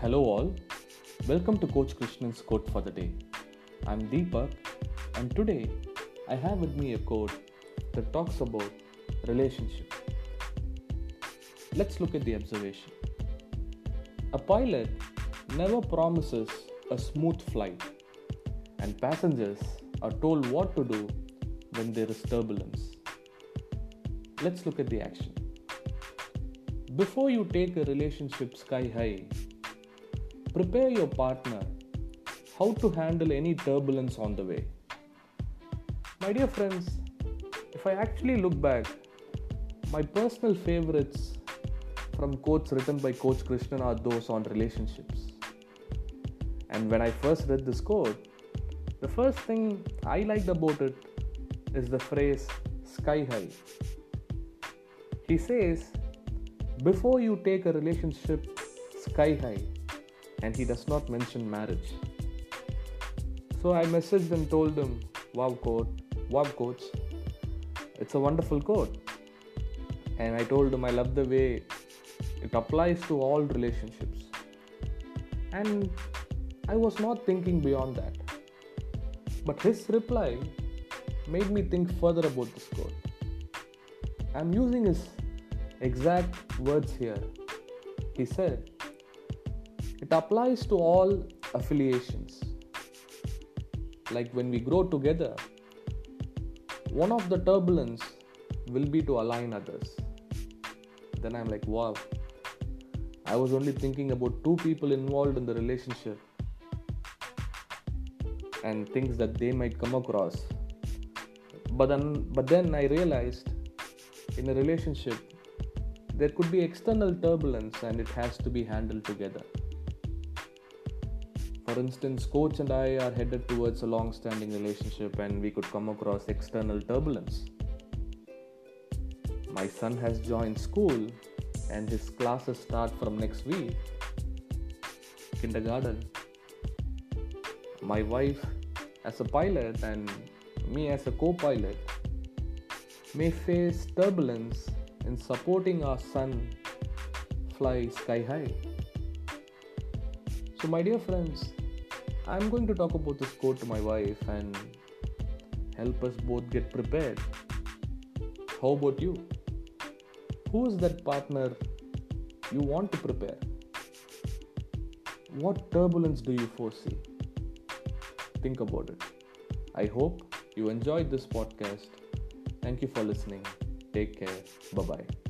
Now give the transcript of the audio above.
Hello, all. Welcome to Coach Krishnan's quote for the day. I'm Deepak, and today I have with me a quote that talks about relationship. Let's look at the observation. A pilot never promises a smooth flight, and passengers are told what to do when there is turbulence. Let's look at the action. Before you take a relationship sky high, prepare your partner how to handle any turbulence on the way. My dear friends, if I actually look back, my personal favorites from quotes written by Coach Krishnan are those on relationships. And when I first read this quote, the first thing I liked about it is the phrase sky high. He says, before you take a relationship sky high, and he does not mention marriage. So I messaged and told him, Wow, quote, wow, coach, it's a wonderful quote. And I told him I love the way it applies to all relationships. And I was not thinking beyond that. But his reply made me think further about this quote. I'm using his exact words here. He said, It applies to all affiliations. Like when we grow together, one of the turbulence will be to align others. Then I'm like, wow, I was only thinking about two people involved in the relationship and things that they might come across. But then, but then I realized in a relationship there could be external turbulence and it has to be handled together. For instance, coach and I are headed towards a long standing relationship and we could come across external turbulence. My son has joined school and his classes start from next week. Kindergarten. My wife, as a pilot, and me as a co pilot, may face turbulence in supporting our son fly sky high. So, my dear friends, I'm going to talk about this quote to my wife and help us both get prepared. How about you? Who is that partner you want to prepare? What turbulence do you foresee? Think about it. I hope you enjoyed this podcast. Thank you for listening. Take care. Bye bye.